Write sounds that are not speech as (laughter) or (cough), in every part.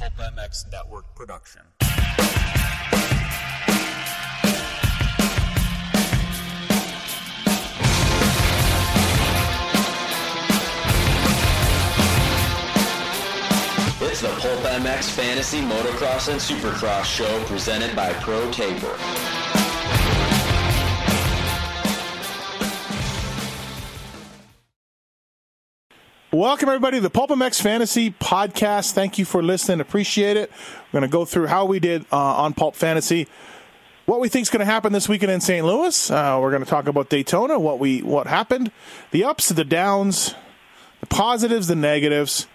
Pulp MX Network production. It's the Pulp MX Fantasy Motocross and Supercross show presented by Pro Taper. Welcome, everybody, to the Pulp MX Fantasy Podcast. Thank you for listening. Appreciate it. We're going to go through how we did uh, on Pulp Fantasy, what we think is going to happen this weekend in St. Louis. Uh, we're going to talk about Daytona, what we what happened, the ups, the downs, the positives, the negatives,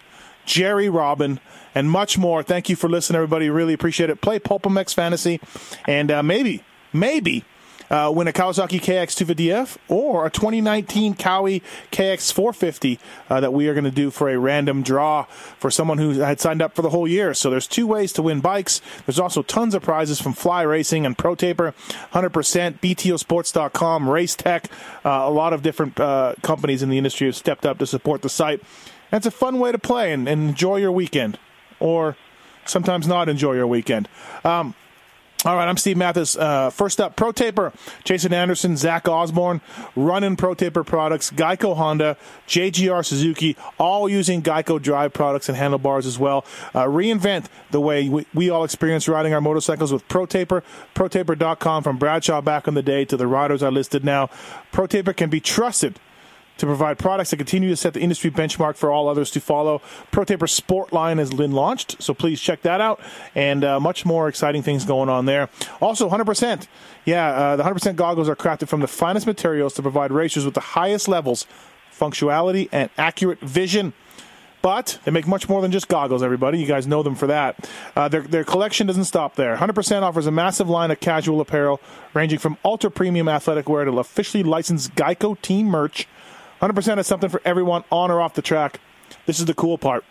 Jerry Robin, and much more. Thank you for listening, everybody. Really appreciate it. Play Pulp MX Fantasy, and uh, maybe, maybe uh, win a Kawasaki KX250F or a 2019 Kawi KX450 uh, that we are going to do for a random draw for someone who had signed up for the whole year. So there's two ways to win bikes. There's also tons of prizes from Fly Racing and Pro Taper, 100%, BTOsports.com, Race Tech. Uh, a lot of different uh, companies in the industry have stepped up to support the site. And it's a fun way to play and, and enjoy your weekend, or sometimes not enjoy your weekend. Um, all right, I'm Steve Matthes. Uh, first up, Pro Taper, Jason Anderson, Zach Osborne, running Pro Taper products, Geico Honda, JGR Suzuki, all using Geico drive products and handlebars as well. Uh, reinvent the way we, we all experience riding our motorcycles with Pro Taper, ProTaper.com from Bradshaw back in the day to the riders I listed now. Pro Taper can be trusted to provide products that continue to set the industry benchmark for all others to follow. ProTaper Sport line has been launched, so please check that out, and uh, much more exciting things going on there. Also, 100%. Yeah, uh, the 100% goggles are crafted from the finest materials to provide racers with the highest levels, functionality, and accurate vision. But they make much more than just goggles, everybody. You guys know them for that. Uh, their, their collection doesn't stop there. 100% offers a massive line of casual apparel, ranging from ultra premium athletic wear to officially licensed Geico team merch 100% is something for everyone on or off the track. This is the cool part.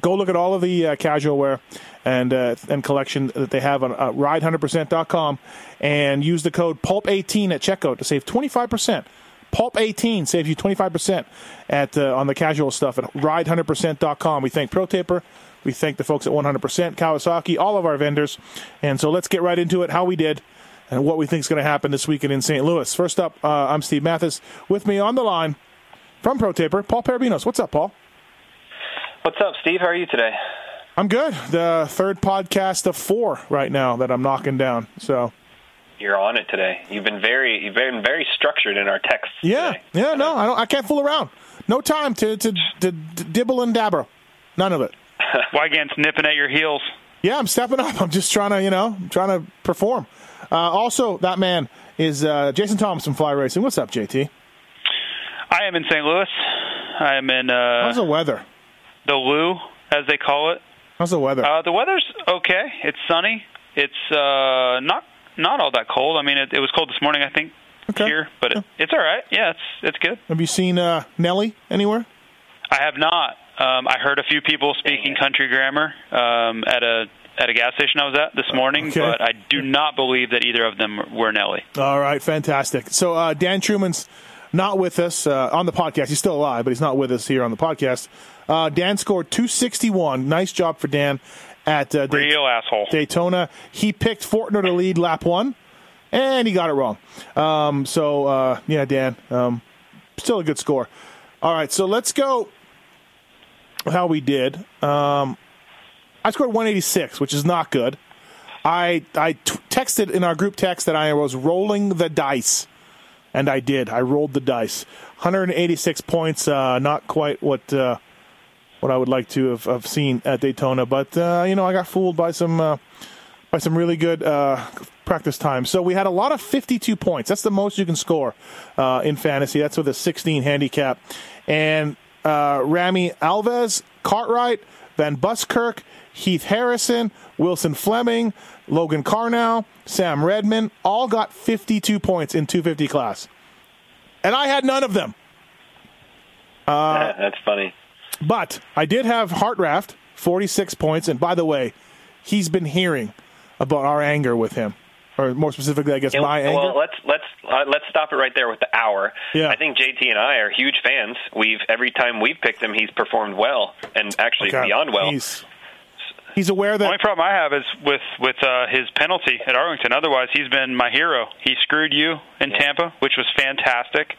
Go look at all of the uh, casual wear and uh, and collection that they have on uh, ride100%.com and use the code PULP18 at checkout to save 25%. Pulp18 saves you 25% at uh, on the casual stuff at ride100%.com. We thank ProTaper. We thank the folks at 100%, Kawasaki, all of our vendors. And so let's get right into it, how we did and what we think is going to happen this weekend in St. Louis. First up, uh, I'm Steve Matthes. With me on the line from Pro Taper, Paul Perebijnos. What's up, Paul? What's up, Steve? How are you today? I'm good. The third podcast of four right now that I'm knocking down. So you're on it today. You've been very, you've been very structured in our texts. Yeah, today. yeah. No, I don't. I can't fool around. No time to to, to, to dibble and dabble. None of it. (laughs) Wygant's nipping at your heels. Yeah, I'm stepping up. I'm just trying to, you know, I'm trying to perform. Uh, also, that man is uh, Jason Thomas from Fly Racing. What's up, JT? I am in St. Louis. I am in. Uh, How's the weather? The Lou, as they call it. How's the weather? Uh, the weather's okay. It's sunny. It's uh, not not all that cold. I mean, it, it was cold this morning, I think, Okay. here, but it, it's all right. Yeah, it's it's good. Have you seen uh, Nelly anywhere? I have not. Um, I heard a few people speaking country grammar um, at a at a gas station I was at this morning, Okay. but I do not believe that either of them were Nelly. All right, fantastic. So uh, Dan Truman's not with us uh, on the podcast. He's still alive, but he's not with us here on the podcast. Uh, Dan scored 261. Nice job for Dan at uh, Day- Real asshole. Daytona. He picked Forkner to lead lap one, and he got it wrong. Um, so uh, yeah, Dan, um, still a good score. All right, so let's go. How we did. Um, I scored 186, which is not good. I I t- texted in our group text that I was rolling the dice, and I did. I rolled the dice. 186 points, uh, not quite what uh, what I would like to have, have seen at Daytona, but uh, you know I got fooled by some uh, by some really good uh, practice time. So we had a lot of 52 points. That's the most you can score uh, in fantasy. That's with a 16 handicap, and Rami Alves, Cartwright, Van Buskirk, Heath Harrison, Wilson Fleming, Logan Karnow, Sam Redmond, all got 52 points in 250 class. And I had none of them. That's funny. But I did have Hartraft, 46 points. And by the way, he's been hearing about our anger with him. Or more specifically, I guess, my anger. well, let's let's uh, let's stop it right there with the hour. Yeah. I think JT and I are huge fans. We've every time we've picked him, he's performed well, and actually Okay. beyond well. He's- He's aware that. The only problem I have is with with uh, his penalty at Arlington. Otherwise, he's been my hero. He screwed you in Tampa, which was fantastic.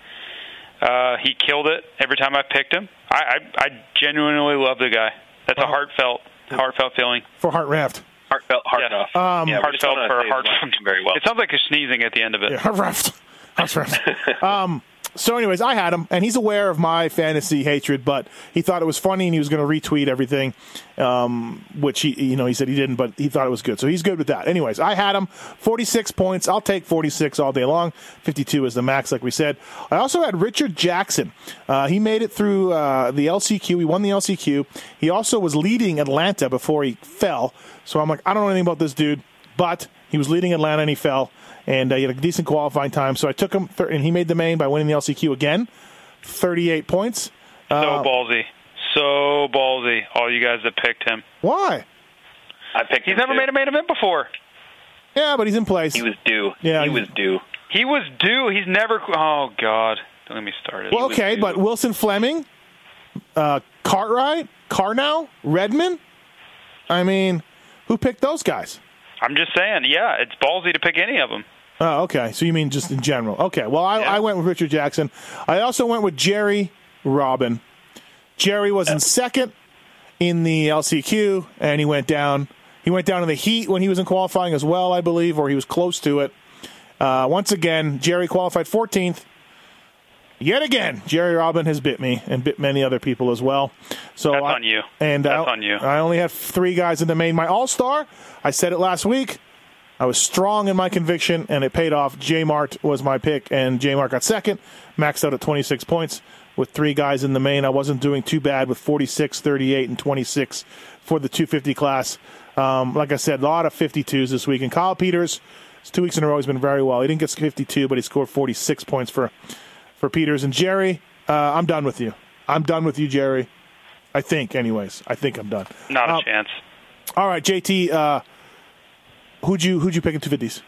Uh, he killed it every time I picked him. I I, I genuinely love the guy. That's a heartfelt heartfelt feeling. For Heart Raft. Heartfelt, heart Yes. off. Um, yeah, Heartfelt for say heart. not very well. It sounds like you're sneezing at the end of it. Yeah, Heart Raft. Heart Raft. (laughs) um, so, anyways, I had him, and he's aware of my fantasy hatred, but he thought it was funny, and he was going to retweet everything, um, which he, you know, he said he didn't, but he thought it was good, so he's good with that. Anyways, I had him 46 points. I'll take 46 all day long. 52 is the max, like we said. I also had Richard Jackson. Uh, he made it through uh, the LCQ. He won the LCQ. He also was leading Atlanta before he fell. So I'm like, I don't know anything about this dude, but he was leading Atlanta and he fell and uh, he had a decent qualifying time. So I took him, th- and he made the main by winning the LCQ again, 38 points. So Uh, ballsy, so ballsy. All you guys that picked him. Why? I picked He's him never too. made a main event before. Yeah, but he's in place. He was due. Yeah, he he- was due. He was due. He's never. Oh God, don't get me started. well, okay, due. but Wilson Fleming, uh, Cartwright, Karnow, Redmond. I mean, who picked those guys? I'm just saying. Yeah, it's ballsy to pick any of them. Oh, okay. So you mean just in general? Okay. Well, I, Yeah. I went with Richard Jackson. I also went with Jerry Robin. Jerry was in second in the LCQ, and he went down. He went down in the heat when he was in qualifying as well, I believe, or he was close to it. Uh, once again, Jerry qualified 14th. Yet again, Jerry Robin has bit me and bit many other people as well. So That's I- on you. And That's I, on you. I only had three guys in the main. My All Star, I said it last week. I was strong in my conviction, and it paid off. J Mart was my pick, and J Mart got second, maxed out at 26 points with three guys in the main. I wasn't doing too bad with 46, 38, and 26 for the 250 class. Um, like I said, a lot of 52s this week. And Kyle Peters, it's two weeks in a row, he's been very well. He didn't get 52, but he scored 46 points for, for Peters. And Jerry, uh, I'm done with you. I'm done with you, Jerry. I think, anyways. I think I'm done. Not a Uh, chance. All right, JT. Uh, who'd you who'd you pick in two fifties?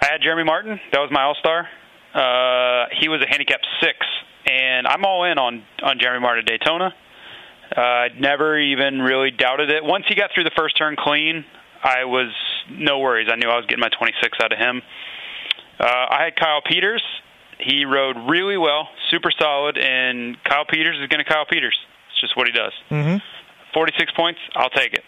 I had Jeremy Martin. That was my All Star. Uh, he was a handicap six, and I'm all in on on Jeremy Martin at Daytona. Uh, I never even really doubted it. Once he got through the first turn clean, I was no worries. I knew I was getting my 26 out of him. Uh, I had Kyle Peters. He rode really well, super solid, and Kyle Peters is going to Kyle Peters. It's just what he does. Mm-hmm. 46 points, I'll take it.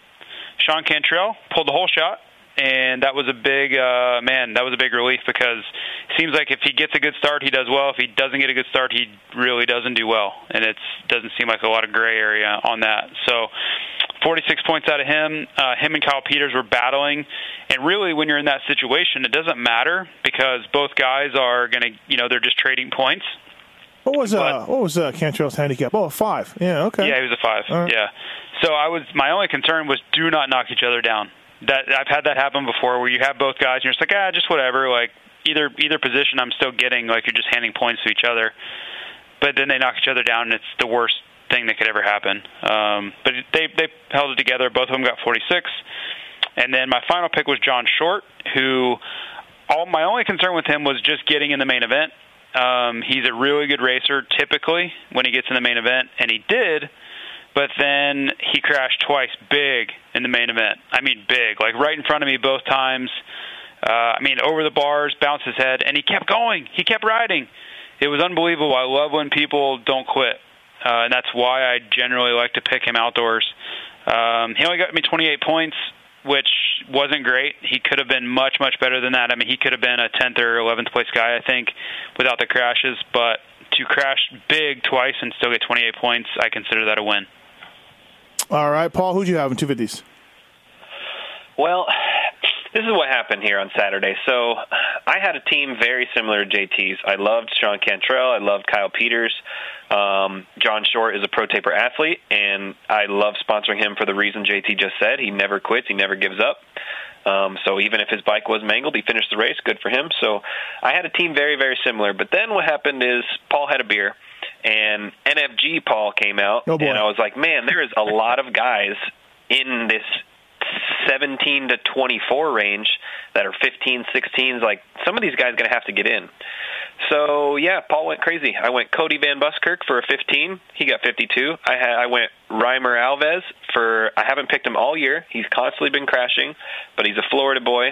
Sean Cantrell pulled the whole shot, and that was a big uh, man. That was a big relief because it seems like if he gets a good start, he does well. If he doesn't get a good start, he really doesn't do well, and it doesn't seem like a lot of gray area on that. So. 46 points out of him. Uh, him and Kyle Peters were battling, and really, when you're in that situation, it doesn't matter because both guys are going to, you know, they're just trading points. What was uh what was uh, Cantrell's handicap? Oh, a five. Yeah, okay. Yeah, he was a five. Right. Yeah. So I was my only concern was do not knock each other down. That I've had that happen before where you have both guys and you're just like ah just whatever like either either position I'm still getting like you're just handing points to each other, but then they knock each other down and it's the worst thing that could ever happen. Um, but they they held it together. Both of them got 46, and then my final pick was John Short, who all my only concern with him was just getting in the main event. Um, he's a really good racer typically when he gets in the main event, and he did. But then he crashed twice, big in the main event. I mean, big, like right in front of me both times. Uh, I mean, over the bars, bounced his head, and he kept going. He kept riding. It was unbelievable. I love when people don't quit, uh, and that's why I generally like to pick him outdoors. Um, he only got me 28 points, which wasn't great. He could have been much, much better than that. I mean, he could have been a 10th or 11th place guy, I think, without the crashes. But to crash big twice and still get 28 points, I consider that a win. All right, Paul. Who'd you have in two fifties? Well, this is what happened here on Saturday. So I had a team very similar to JT's. I loved Sean Cantrell. I loved Kyle Peters. Um, John Short is a pro taper athlete, and I love sponsoring him for the reason JT just said. He never quits. He never gives up. Um, so even if his bike was mangled, he finished the race. Good for him. So I had a team very, very similar. But then what happened is Paul had a beer, and NFG Paul came out, Oh, and I was like, man, there is a lot of guys in this 17 to 24 range that are 15, 16s. Like some of these guys going to have to get in. So yeah, Paul went crazy. I went Cody Van Buskirk for a 15. He got 52. I had I went Reimer Alves for I haven't picked him all year. He's constantly been crashing, but he's a Florida boy.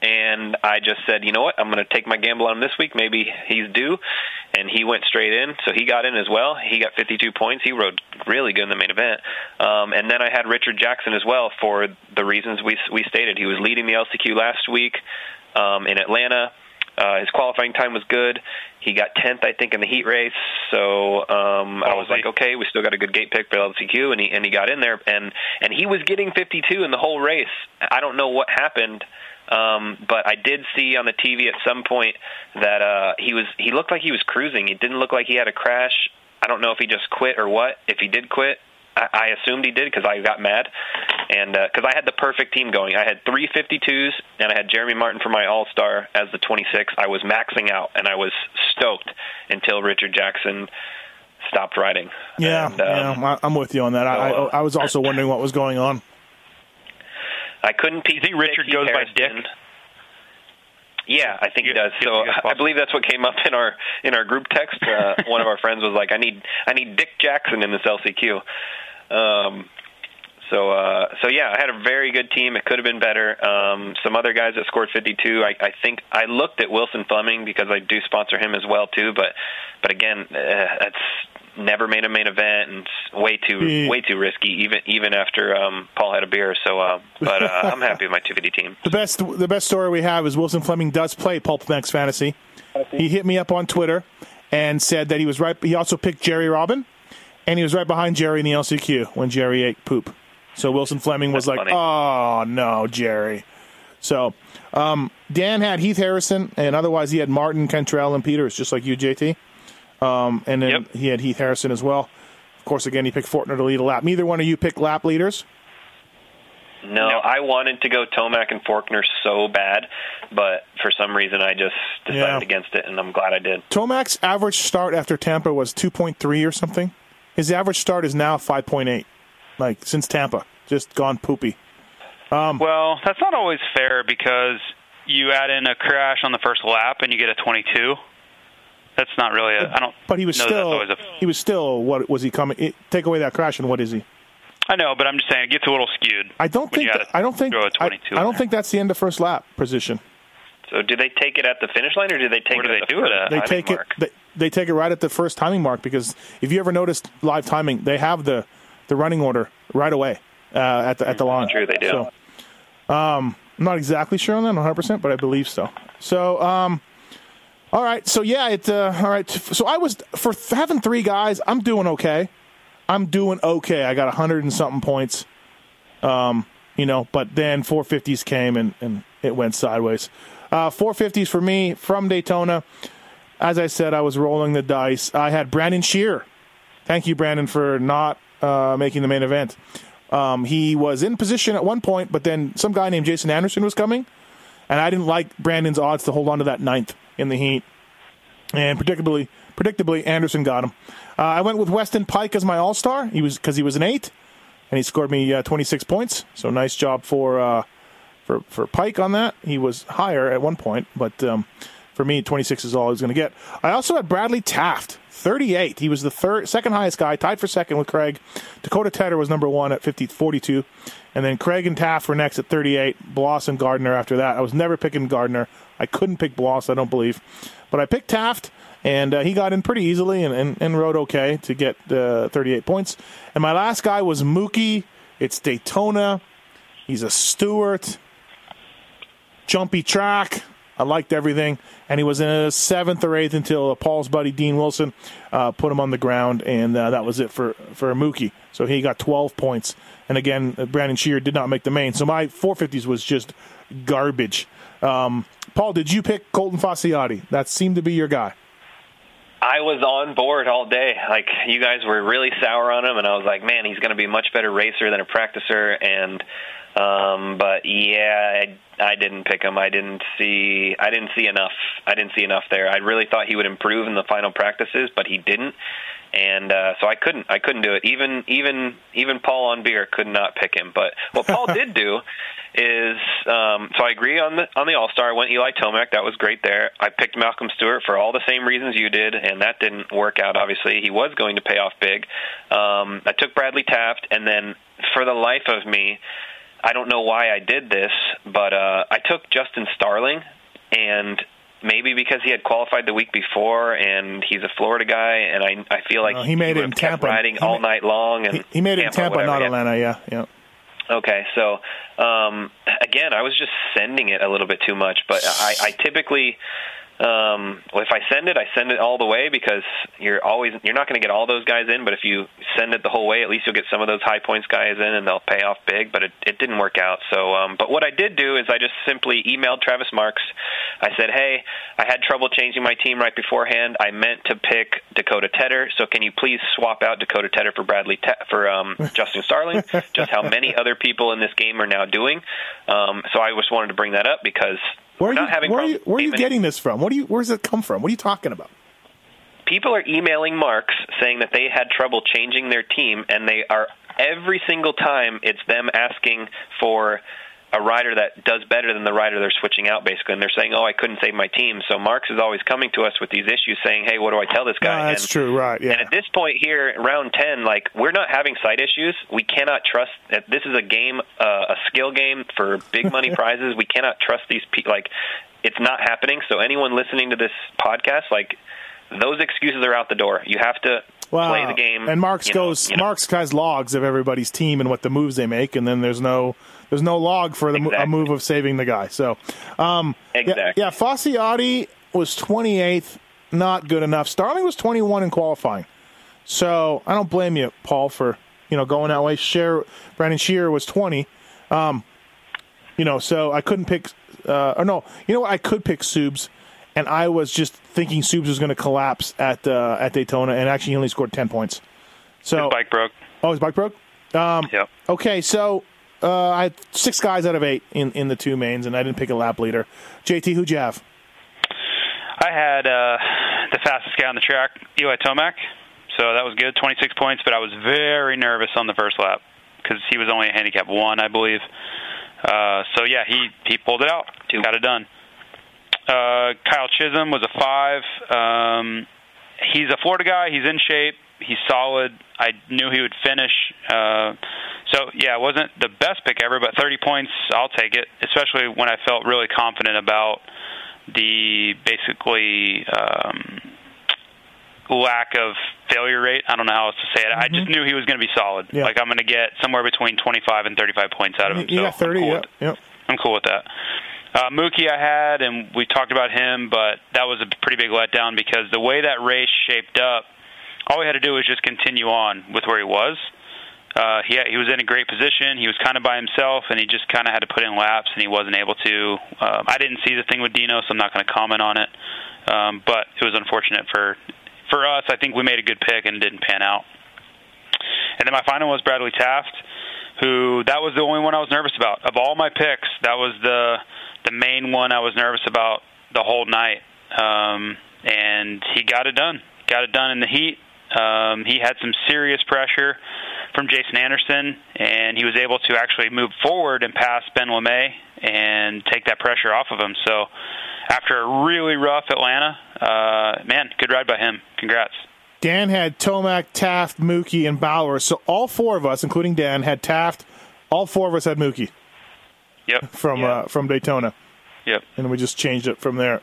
And I just said, you know what? I'm going to take my gamble on him this week. Maybe he's due. And he went straight in, so he got in as well. He got 52 points. He rode really good in the main event. Um, and then I had Richard Jackson as well for the reasons we we stated. He was leading the LCQ last week um, in Atlanta. Uh, his qualifying time was good. He got 10th, I think, in the heat race. So um, I was like, okay, we still got a good gate pick for LCQ, and he and he got in there, and and he was getting 52 in the whole race. I don't know what happened. Um, but I did see on the TV at some point that uh, he was he looked like he was cruising. It didn't look like he had a crash. I don't know if he just quit or what. If he did quit, I, I assumed he did because I got mad, and because uh, I had the perfect team going. I had three 52s, and I had Jeremy Martin for my All Star as the 26. I was maxing out, and I was stoked until Richard Jackson stopped riding. Yeah, and, um, yeah, I'm with you on that. I, I, I was also wondering what was going on. I couldn't. You think Richard goes by Harrison. Dick? Yeah, I think he does. So you think it's I believe that's what came up in our in our group text. Uh, (laughs) one of our friends was like, "I need I need Dick Jackson in this LCQ." Um, so uh, so yeah, I had a very good team. It could have been better. Um, some other guys that scored 52. I, I think I looked at Wilson Fleming because I do sponsor him as well too. But but again, uh, that's never made a main event and way too way too risky. Even even after um, Paul had a beer. So uh, but uh, I'm happy with my 250 team. (laughs) The best the best story we have is Wilson Fleming does play Pulp Max Fantasy. He hit me up on Twitter and said that he was right. He also picked Jerry Robin, and he was right behind Jerry in the LCQ when Jerry ate poop. So Wilson Fleming was That's like, funny. "Oh no, Jerry." So um, Dan had Heath Harrison, and otherwise he had Martin, Cantrell, and Peters, just like you, JT. Um, and then Yep. he had Heath Harrison as well. Of course, again, he picked Forkner to lead a lap. Neither one of you picked lap leaders. No, I wanted to go Tomac and Forkner so bad, but for some reason I just decided Yeah. against it, and I'm glad I did. Tomac's average start after Tampa was 2.3 or something. His average start is now 5.8. Like since Tampa, just gone poopy. Well, that's not always fair because you add in a crash on the first lap and you get a 22. That's not really a. I don't. But he was still a, he was still what was he coming? It, take away that crash and what is he? I know, but I'm just saying it gets a little skewed. I don't think you add a- I don't think throw a I, 22 I don't there. think that's the end of first lap position. So, do they take it at the finish line, or do they take Where do it they at the do it at? They take mark? it they, they take it right at the first timing mark because if you ever noticed live timing, they have the the running order right away uh, at the at the line. True, they do. So, um, I'm not exactly sure on that 100, percent but I believe so. So, um, all right, so yeah, it uh, all right. So I was for th- having three guys. I'm doing okay. I'm doing okay. I got a hundred and something points. Um, you know, but then 450s came and and it went sideways. Uh, 450s for me from Daytona. As I said, I was rolling the dice. I had Brandon Shear. Thank you, Brandon, for not uh, making the main event. Um, he was in position at one point, but then some guy named Jason Anderson was coming, and I didn't like Brandon's odds to hold on to that ninth in the heat. And predictably, predictably, Anderson got him. Uh, I went with Weston Peick as my All Star. He was because he was an eight, and he scored me uh, 26 points. So nice job for uh, for for Peick on that. He was higher at one point, but um, for me, 26 is all he's going to get. I also had Bradley Taft, 38. He was the third, second highest guy, tied for second with Craig. Dakota Tedder was number one at 50, 42. And then Craig and Taft were next at 38. Bloss and Gardner after that. I was never picking Gardner. I couldn't pick Bloss, I don't believe. But I picked Taft, and uh, he got in pretty easily and, and, and rode okay to get uh, 38 points. And my last guy was Mookie. It's Daytona. He's a Stewart jumpy track. I liked everything, and he was in a seventh or eighth until Paul's buddy Dean Wilson uh, put him on the ground, and uh, that was it for for Mookie. So he got 12 points, and again, uh, Brandon Shear did not make the main. So my 450s was just garbage. Um, Paul, did you pick Colton Fasciotti? That seemed to be your guy. I was on board all day. Like you guys were really sour on him, and I was like, man, he's going to be a much better racer than a practicer. And um, but yeah, I, I didn't pick him. I didn't see. I didn't see enough. I didn't see enough there. I really thought he would improve in the final practices, but he didn't. And uh, so I couldn't. I couldn't do it. Even even even Paul on beer could not pick him. But what Paul (laughs) did do is um, so I agree on the on the All Star. I went Eli Tomac. That was great there. I picked Malcolm Stewart for all the same reasons you did, and that didn't work out. Obviously, he was going to pay off big. Um, I took Bradley Taft, and then for the life of me, I don't know why I did this, but uh, I took Justin Starling, and maybe because he had qualified the week before and he's a Florida guy, and I I feel like No, he made would it in Tampa. riding He all night long. And He, he made it in Tampa, whatever, not. Atlanta. Yeah, yeah. Okay, so um, again, I was just sending it a little bit too much, but I, I typically, um, well, if I send it, I send it all the way because you're always you're not going to get all those guys in, but if you send it the whole way, at least you'll get some of those high points guys in, and they'll pay off big. But it, it didn't work out. So, um, but what I did do is I just simply emailed Travis Marks. I said, hey, I had trouble changing my team right beforehand. I meant to pick Dakota Tedder, so can you please swap out Dakota Tedder for Bradley Te- for um, (laughs) Justin Starling? just how many other people in this game are now doing. Um, so I just wanted to bring that up because Where are we're you, having where are you, where are you getting this from? What do you? Where's it come from? What are you talking about? people are emailing Marks saying that they had trouble changing their team, and they are every single time it's them asking for a rider that does better than the rider they're switching out, basically. And they're saying, "Oh, I couldn't save my team." So Marks is always coming to us with these issues, saying, "Hey, what do I tell this guy?" No, that's and, true, right? Yeah. And at this point here, round ten, like we're not having site issues. We cannot trust. that This is a game, uh, a skill game for big (laughs) money prizes. We cannot trust these people. Like it's not happening. So anyone listening to this podcast, like those excuses are out the door. You have to Wow. play the game. And Marks know, goes. know. Marks has logs of everybody's team and what the moves they make, and then there's no there's no log for the mo- a move of saving the guy. So, um, yeah, Exactly. yeah, Fossiotti was 28th, not good enough. Starling was 21 in qualifying. So I don't blame you, Paul, for you know going that way. Share Brandon Shearer was 20. Um, you know, so I couldn't pick. Uh, or no, you know what? I could pick Subs, and I was just thinking Subs was going to collapse at uh, at Daytona, and actually he only scored 10 points. So His bike broke. oh, his bike broke. Um, Yep. Okay, so uh, I had six guys out of eight in, in the two mains, and I didn't pick a lap leader. JT, who'd you have? I had uh, the fastest guy on the track, Eli Tomac. So that was good, 26 points. But I was very nervous on the first lap because he was only a handicap one, I believe. Uh, so yeah, he he pulled it out, Two. got it done. Uh, Kyle Chisholm was a five. Um, he's a Florida guy. He's in shape. He's solid. I knew he would finish. Uh, so yeah, it wasn't the best pick ever, but 30 points, I'll take it. Especially when I felt really confident about the basically um, lack of failure rate. I don't know how else to say it. I just knew he was going to be solid. Mm-hmm. Yeah. Like I'm going to get somewhere between 25 and 35 points out of him. You so got 30, I'm cool yeah. with- Yep. I'm cool with that. Uh, Mookie I had, and we talked about him, but that was a pretty big letdown because the way that race shaped up, all we had to do was just continue on with where he was. Uh, he he was in a great position. He was kind of by himself, and he just kind of had to put in laps, and he wasn't able to. Um, I didn't see the thing with Dino, so I'm not going to comment on it. Um, but it was unfortunate for for us. I think we made a good pick, and it didn't pan out. And then my final was Bradley Taft, who that was the only one I was nervous about. Of all my picks, that was the the main one I was nervous about the whole night. Um, and he got it done. Got it done in the heat. Um, he had some serious pressure from Jason Anderson, and he was able to actually move forward and pass Ben LaMay and take that pressure off of him. So after a really rough Atlanta, uh, man, good ride by him. Congrats. Dan had Tomac, Taft, Mookie, and Bauer. So all four of us, including Dan, had Taft. All four of us had Mookie Yep. from Yeah. uh, from Daytona, Yep. and we just changed it from there.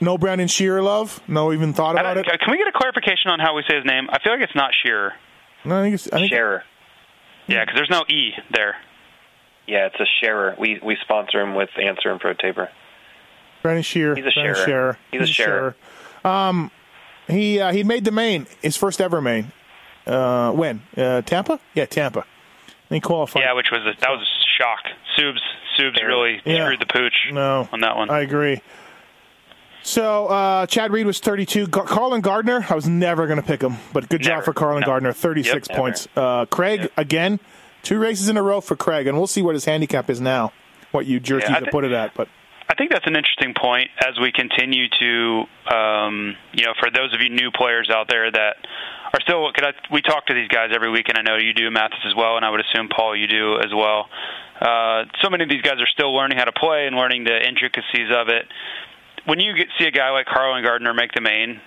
No Brandon Shearer love. No, even thought about it. Can we get a clarification on how we say his name? I feel like it's not Shearer. No, I think it's, I think Sharer. Yeah, because there's no E there. Yeah, it's a sharer. We we sponsor him with Answer and Pro Taper. Brandon Shearer. He's a Brandon sharer. Shearer. He's a sharer. Um, he uh, he made the main, his first ever main. Uh, when uh, Tampa? Yeah, Tampa. And he qualified. Yeah, which was a, that was a shock. Subs Subs really Yeah. screwed the pooch No, on that one. I agree. So uh, Chad Reed was 32. Gar- Carlin Gardner, I was never going to pick him, but good job for Carlin No. Gardner, 36 Yep. points. Uh, Craig Yep. again, two races in a row for Craig, and we'll see what his handicap is now. What you jerkies Yeah, have put it at, but I think that's an interesting point as we continue to, um, you know, for those of you new players out there that are still. Could I, we talk to these guys every week, and I know you do, Matthes, as well, and I would assume Paul, you do as well. Uh, so many of these guys are still learning how to play and learning the intricacies of it. When you get, see a guy like Harlan Gardner make the main,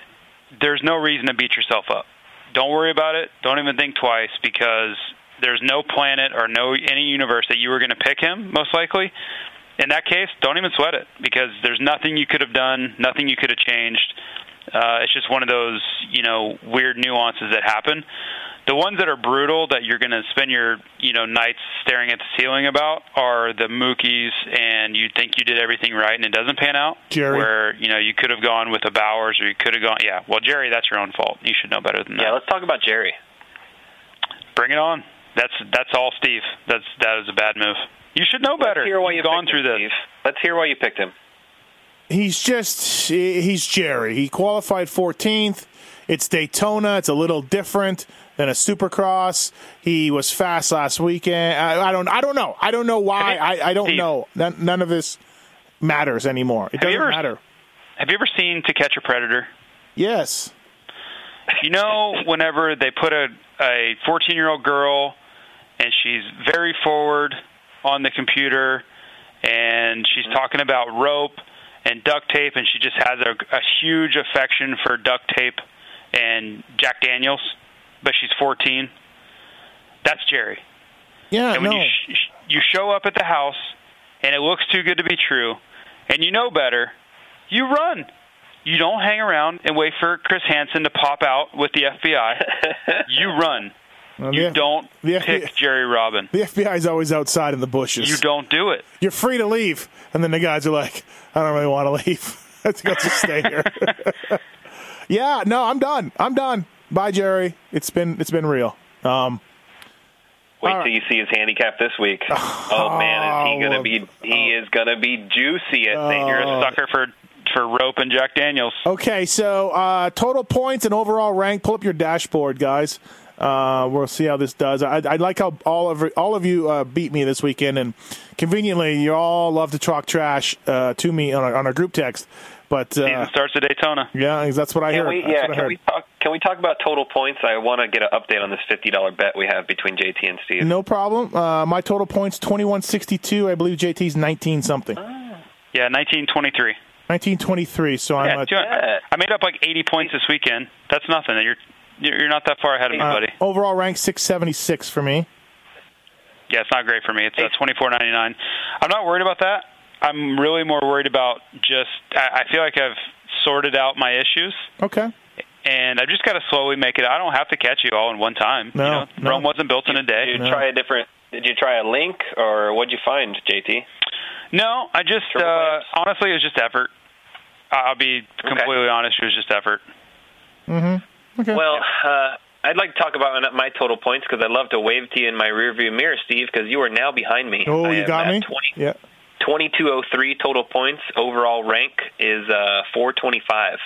there's no reason to beat yourself up. Don't worry about it. Don't even think twice because there's no planet or no any universe that you were going to pick him most likely. In that case, don't even sweat it because there's nothing you could have done, nothing you could have changed. Uh, it's just one of those you know weird nuances that happen. The ones that are brutal that you're going to spend your you know nights staring at the ceiling about are the Mookies, and you think you did everything right and it doesn't pan out. Jerry. Where you know you could have gone with the Bowers or you could have gone. Yeah, well Jerry, that's your own fault. You should know better than that. Yeah, let's talk about Jerry. Bring it on. That's that's all Steve. That's that was a bad move. You should know better. Let's hear why You've you gone through him, this. Steve. Let's hear why you picked him. He's just he's Jerry. He qualified 14th. It's Daytona. It's a little different than a Supercross. He was fast last weekend. I, I don't. I don't know. I don't know why. I, I don't know. None, none of this matters anymore. It doesn't ever- matter. Have you ever seen To Catch a Predator? Yes. You know, whenever they put a a 14 year old girl and she's very forward on the computer and she's mm-hmm. talking about rope and duct tape and she just has a, a huge affection for duct tape and Jack Daniels, but she's 14. That's Jerry. Yeah. And when no. you sh- you show up at the house and it looks too good to be true, and you know better, you run. You don't hang around and wait for Chris Hansen to pop out with the FBI. (laughs) you run. Well, You F- don't the pick FBI Jerry Robin. The FBI is always outside in the bushes. You don't do it. You're free to leave, and then the guys are like, "I don't really want to leave. (laughs) I think I'll just stay here." (laughs) yeah. No, I'm done. I'm done. Bye, Jerry. It's been it's been real. Um, Wait All right. till you see his handicap this week. (laughs) Oh man, is he gonna be? He is gonna be juicy at St. You're Oh. a sucker for for rope and Jack Daniels. Okay, so uh, total points and overall rank. Pull up your dashboard, guys. Uh, we'll see how this does. I, I like how all of all of you uh, beat me this weekend, and conveniently, you all love to talk trash uh, to me on our, on our group text. But uh, Season starts at Daytona. yeah, that's what I Can heard. we? Yeah. I Can heard. we talk? Can we talk about total points? I want to get an update on this fifty dollar bet we have between JT and Steve. No problem. Uh, my total points twenty one sixty two. I believe JT's nineteen something, Yeah, 1923. nineteen twenty three. So I'm a, Yeah, I made up like 80 points this weekend. That's nothing. You're you're you're not that far ahead of me, uh, buddy. overall rank six seventy six for me. Yeah, it's not great for me. It's uh, twenty four ninety nine. I'm not worried about that. I'm really more worried about just. I, I feel like I've sorted out my issues, Okay. And I've just got to slowly make it. I don't have to catch you all in one time. No, you know, no. Rome wasn't built in a day. Did you No. try a different? Did you try a link or what'd you find, JT? No, I just uh, honestly, it was just effort. I'll be completely honest. It was just effort. Mm-hmm. Okay. Well, uh, I'd like to talk about my total points because I'd love to wave to you in my rearview mirror, Steve, because you are now behind me. oh, I you got me. 20, Yeah. 2203 total points. Overall rank is uh, 425.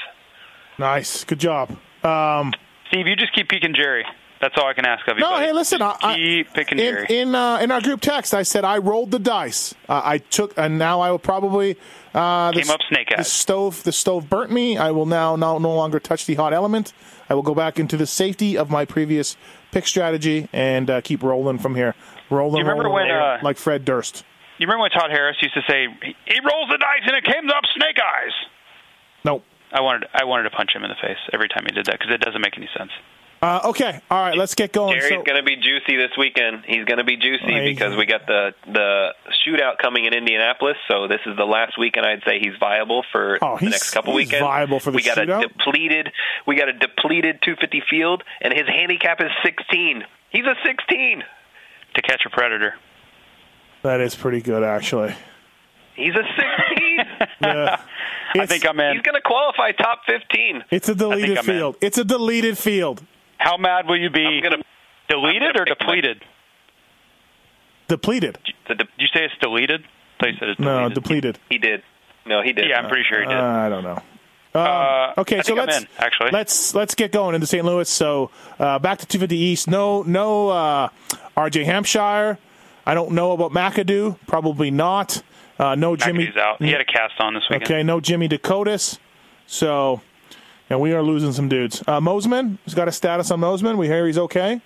Nice. Good job. Um, Steve, you just keep peeking Jerry. That's all I can ask of you. No, buddy. hey, listen. I, Just I- keep picking in Jerry. in, uh, in our group text, I said I rolled the dice. Uh, I took, and now I will probably uh, the, Came up snake The eyes. stove, the stove burnt me. I will now no, no longer touch the hot element. I will go back into the safety of my previous pick strategy and uh, keep rolling from here. Rolling, You remember rolling, when, rolling, uh, like Fred Durst. You remember when Todd Harris used to say, "He rolls the dice and it comes up snake eyes." Nope. I wanted I wanted to punch him in the face every time he did that because it doesn't make any sense. Uh, okay. All right. Let's get going. Jerry's So- going to be juicy this weekend. He's going to be juicy he's- because we got the the shootout coming in Indianapolis. So this is the last weekend I'd say he's viable for Oh, the next couple he's weekends. viable for the we got shootout? a depleted we got a depleted 250 field, and his handicap is 16. He's a 16. To catch a predator. that is pretty good, actually. He's a 16. (laughs) Yeah. I think I'm in. He's going to qualify top 15. It's a deleted I'm in. field. It's a deleted field. How mad will you be? I'm gonna deleted I'm gonna or pick my- depleted? Depleted. Did you say it's deleted? I said it's No, depleted. he did. No, he did. Yeah, I'm pretty sure he did. Uh, I don't know. Um, Uh, okay, I so let's in, actually. let's let's get going into St. Louis. So uh, back to 250 East. No, no uh, R.J. Hampshire. I don't know about McAdoo. Probably not. Uh, no Jimmy. McAdoo's out. He had a cast on this weekend. Okay, no Jimmy Decotis. So, and we are losing some dudes. Uh, Mosiman has got a status on Mosiman. We hear he's okay.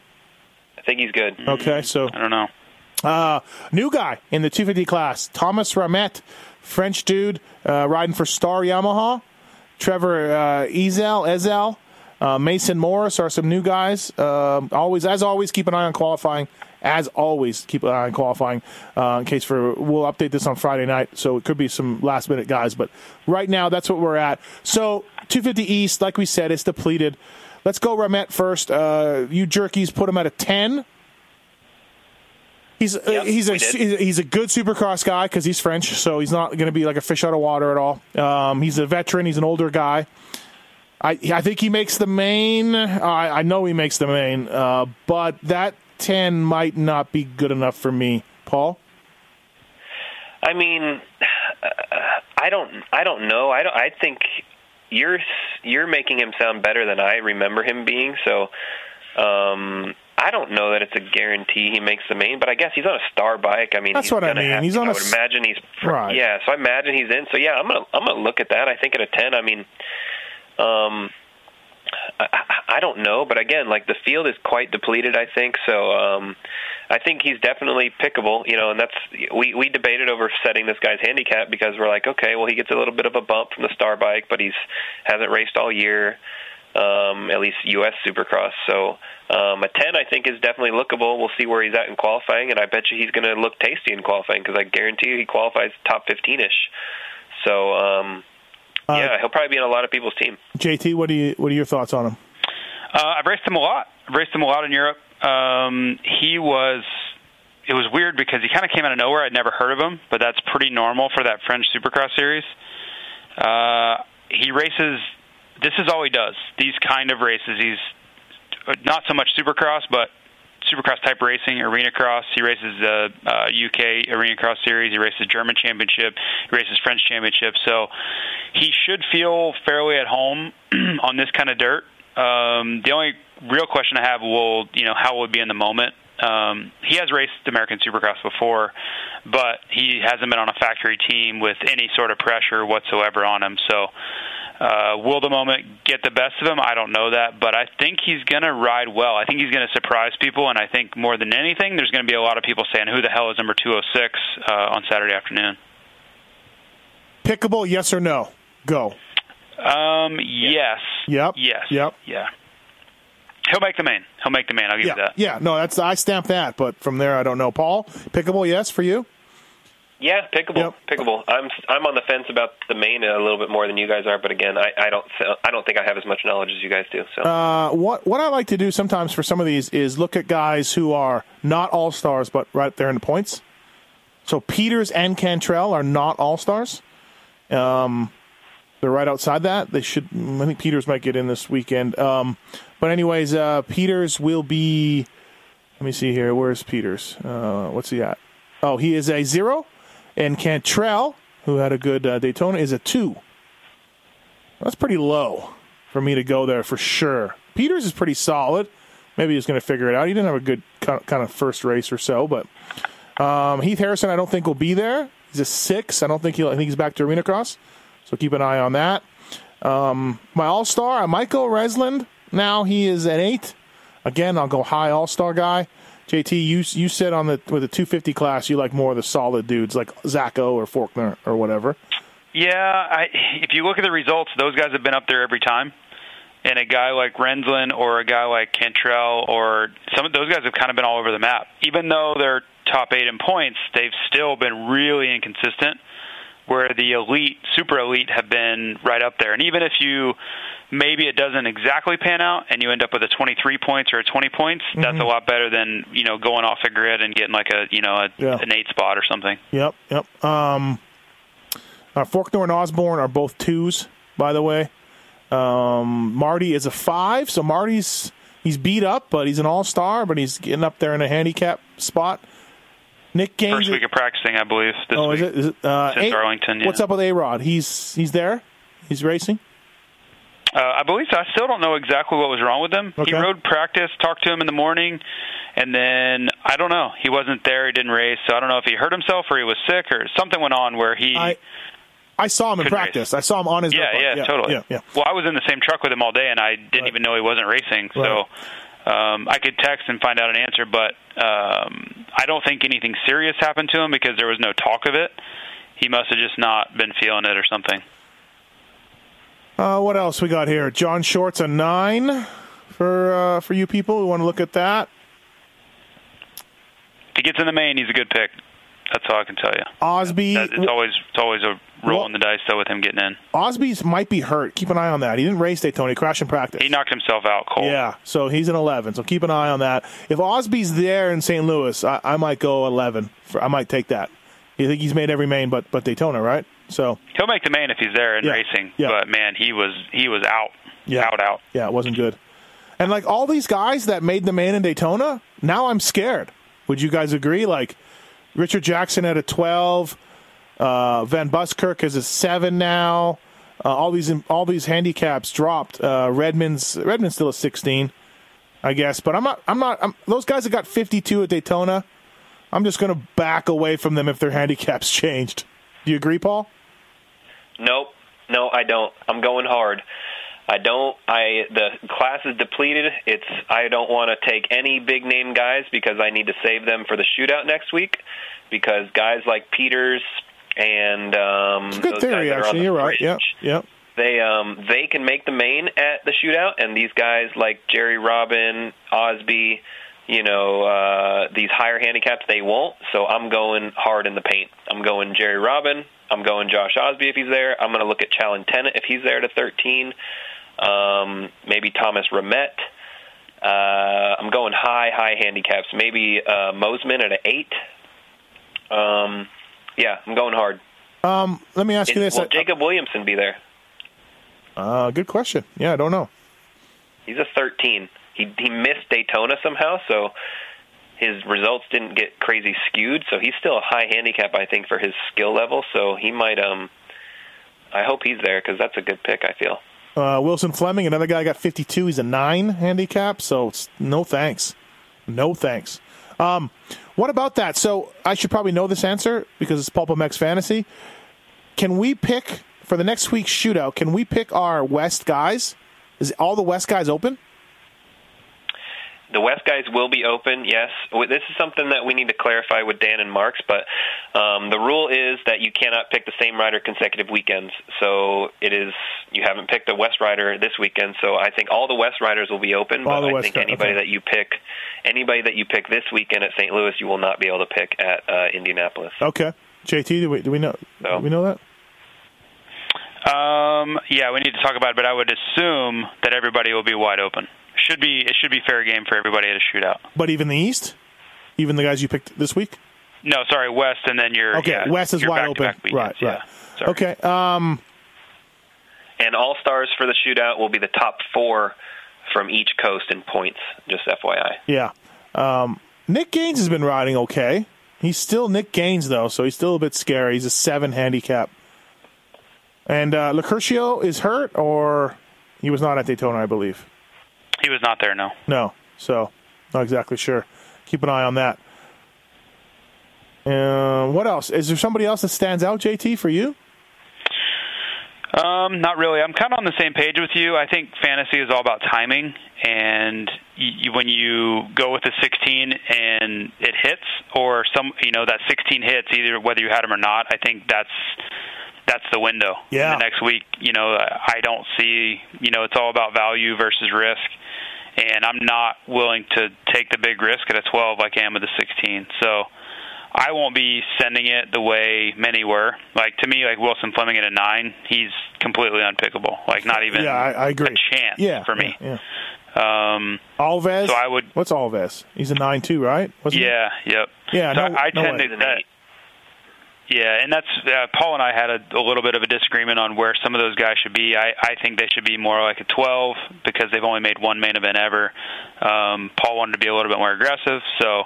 I think he's good. Okay, so I don't know. Uh, new guy in the 250 class, Thomas Ramette, French dude, uh, riding for Star Yamaha. Trevor uh, Ezel, Ezel, uh, Mason Morris are some new guys. Uh, always, as always, keep an eye on qualifying. As always, keep an eye on qualifying. Uh, in case for, we'll update this on Friday night, so it could be some last minute guys. But right now, that's what we're at. So 250 East, like we said, it's depleted. Let's go Ramette first. Uh, you jerkies put him at a 10. He's uh, Yep, he's a we did. he's- he's a good supercross guy because he's French, so he's not going to be like a fish out of water at all. Um, he's a veteran. He's an older guy. I I think he makes the main. I I know he makes the main, uh, but that ten might not be good enough for me, Paul. I mean, I don't, I don't know. I don't. I think you're you're making him sound better than I remember him being. So, um, I don't know that it's a guarantee he makes the main. But I guess he's on a star bike. I mean, That's he's what I mean. Have, He's on I would imagine he's Right. Yeah, so I imagine he's in. So yeah, I'm gonna I'm gonna look at that. I think at a ten. I mean, um. I, don't know, but again, like the field is quite depleted. I think so. Um, I think he's definitely pickable. You know, and that's we we debated over setting this guy's handicap because we're like, okay, well, he gets a little bit of a bump from the star bike, but he's hasn't raced all year, um, at least U.S. Supercross. So um, a ten, I think, is definitely lookable. We'll see where he's at in qualifying, and I bet you he's going to look tasty in qualifying because I guarantee you he qualifies top fifteen-ish. So. Um, yeah, he'll probably be in a lot of people's team. JT, what do you what are your thoughts on him? Uh, I've raced him a lot. I've raced him a lot in Europe. Um, he was. It was weird because he kind of came out of nowhere. I'd never heard of him, but that's pretty normal for that French Supercross series. Uh, he races. This is all he does. These kind of races. He's not so much Supercross, but Supercross type racing, arena cross. He races the uh, UK Arena Cross Series. He races German Championship. He races French Championship. So he should feel fairly at home (clears throat) on this kind of dirt. Um, the only real question I have will, you know, how will it be in the moment? Um, he has raced American Supercross before, but he hasn't been on a factory team with any sort of pressure whatsoever on him. So, uh, will the moment get the best of him? I don't know that, but I think he's going to ride well. I think he's going to surprise people, and I think more than anything, there's going to be a lot of people saying, "Who the hell is number 206 uh, on Saturday afternoon?" Pickable, yes or no? Go. Um, yes. Yep. Yes. Yep. Yeah. He'll make the main. He'll make the main. I'll give Yeah, you that. yeah. No, that's I stamped that, but from there I don't know. Paul, pickable, yes for you. Yeah, pickable, Yep. pickable. I'm I'm on the fence about the main a little bit more than you guys are, but again, I, I don't I don't think I have as much knowledge as you guys do. So Uh, what what I like to do sometimes for some of these is look at guys who are not all stars, but right there in the points. So Peters and Cantrell are not all stars. Um, they're right outside that. They should. I think Peters might get in this weekend. Um, but anyways, uh, Peters will be. Let me see here. Where's Peters? Uh, what's he at? Oh, he is a zero, and Cantrell, who had a good uh, Daytona, is a two. That's pretty low for me to go there for sure. Peters is pretty solid. Maybe he's going to figure it out. He didn't have a good kind of first race or so, but um, Heath Harrison, I don't think will be there. He's a six. I don't think he'll. I think he's back to arena cross, so keep an eye on that. Um, my all star, Michael Resland. Now he is at eight. Again, I'll go high all star guy. JT, you you said on the with the 250 class you like more of the solid dudes like Zacho or Forkner or whatever. Yeah, I, if you look at the results, those guys have been up there every time. And a guy like Rensland or a guy like Cantrell or some of those guys have kind of been all over the map. Even though they're top eight in points, they've still been really inconsistent. Where the elite, super elite, have been right up there. And even if you maybe it doesn't exactly pan out and you end up with a 23 points or a 20 points, that's a lot better than you know going off a grid and getting like a you know a, Yeah. an eight spot or something. Yep, yep. Um, uh, Forkner and Osborne are both twos, by the way. Um, Marty is a five, so Marty's he's beat up, but he's an all star, but he's getting up there in a handicap spot. Nick Gaines. First week of practicing, I believe. This oh, week. is it? Is it uh, Since A- Arlington, yeah. What's up with A Rod? He's he's there. He's racing. Uh, I believe so. I still don't know exactly what was wrong with him. Okay. He rode practice, talked to him in the morning, and then I don't know. He wasn't there. He didn't race, so I don't know if he hurt himself or he was sick or something went on where he. I I saw him in practice. I saw him on his. yeah, bike. yeah, totally. Yeah, yeah. Well, I was in the same truck with him all day, and I didn't Right. even know he wasn't racing. So um, I could text and find out an answer, but um, I don't think anything serious happened to him because there was no talk of it. He must have just not been feeling it or something. Uh, what else we got here? John Short's a nine for uh, for you people who want to look at that. If he gets in the main, he's a good pick. That's all I can tell you. Osby, That- it's always it's always a roll in the dice though with him getting in. Osby's might be hurt. Keep an eye on that. He didn't race Daytona. He crashed in practice. He knocked himself out cold. Yeah, so he's an 11. So keep an eye on that. If Osby's there in St. Louis, I, I might go 11. For, I might take that. You think he's made every main but but Daytona, right? So He'll make the main if he's there in Yeah. racing. Yeah. But man, he was he was out. Yeah. Out out. yeah, it wasn't good. And like all these guys that made the main in Daytona, now I'm scared. Would you guys agree? Like Richard Jackson at a 12, uh, Van Buskirk is a seven now. Uh, all these all these handicaps dropped. Uh, Redmond's Redmond's still a 16, I guess. But I'm not. I'm not. I'm, those guys that got 52 at Daytona, I'm just going to back away from them if their (laughs) handicaps changed. Do you agree, Paul? Nope. No, I don't. I'm going hard. I don't. I the class is depleted. It's. I don't want to take any big name guys because I need to save them for the shootout next week. Because guys like Peters and um, It's a good those theory, guys are on actually. You're right. Yep. Yep. They um they can make the main at the shootout, and these guys like Jerry Robin, Osby, you know, uh, these higher handicaps, they won't. So I'm going hard in the paint. I'm going Jerry Robin. I'm going Josh Osby if he's there. I'm going to look at Challen Tennant if he's there to 13. Um, maybe Thomas Ramette. Uh, I'm going high, high handicaps. Maybe uh, Mosiman at an eight. Um, yeah, I'm going hard. Um, let me ask you this. Will Jacob Williamson be there? Uh, good question. Yeah, I don't know. He's a 13. He he missed Daytona somehow, so his results didn't get crazy skewed. So he's still a high handicap, I think, for his skill level. So he might. Um, I hope he's there because that's a good pick. I feel. Uh, Wilson Fleming, another guy got 52. He's a nine handicap, so no thanks. No thanks. Um, what about that? So I should probably know this answer because it's Pulp MX Fantasy. Can we pick for the next week's shootout? Can we pick our West guys? Is all the West guys open? The West guys will be open, yes. This is something that we need to clarify with Dan and Marks, but um, the rule is that you cannot pick the same rider consecutive weekends. So it is you haven't picked a West rider this weekend, so I think all the West riders will be open. All but I West think anybody okay. that you pick, anybody that you pick this weekend at St. Louis, you will not be able to pick at uh, Indianapolis. Okay. JT, do we, do we know? No. Do we know that? Um, yeah, we need to talk about it, but I would assume that everybody will be wide open. Should be it should be fair game for everybody at a shootout. But even the East, even the guys you picked this week. No, sorry, West, and then your Okay, yeah, West is wide open. weekends, Right, right. yeah. Sorry. Okay. Um, And all stars for the shootout will be the top four from each coast in points. Just FYI. Yeah. Um, Nick Gaines has been riding okay. He's still Nick Gaines though, so he's still a bit scary. He's a seven handicap. And uh, Locurcio is hurt, or he was not at Daytona, I believe. He was not there, no. No, so not exactly sure. Keep an eye on that. Uh, what else? Is there somebody else that stands out, JT, for you? Um, not really. I'm kind of on the same page with you. I think fantasy is all about timing, and you, when you go with a 16 and it hits, or some, you know, that 16 hits, either whether you had them or not, I think that's that's the window. Yeah. The next week, you know, I don't see, you know, it's all about value versus risk, and I'm not willing to take the big risk at a 12 like I am with a 16. So. I won't be sending it the way many were. Like to me, like Wilson Fleming at a nine, he's completely unpickable. Like not even Yeah, I, I agree. a chance yeah, for me. Yeah, yeah. Um, Alves. So I would- What's Alves? He's a nine two, right? Wasn't he? yeah, yep. Yeah, So no- I no tend way. to that. Yeah, and that's uh, Paul and I had a, a little bit of a disagreement on where some of those guys should be. I, I think they should be more like a 12 because they've only made one main event ever. Um, Paul wanted to be a little bit more aggressive, so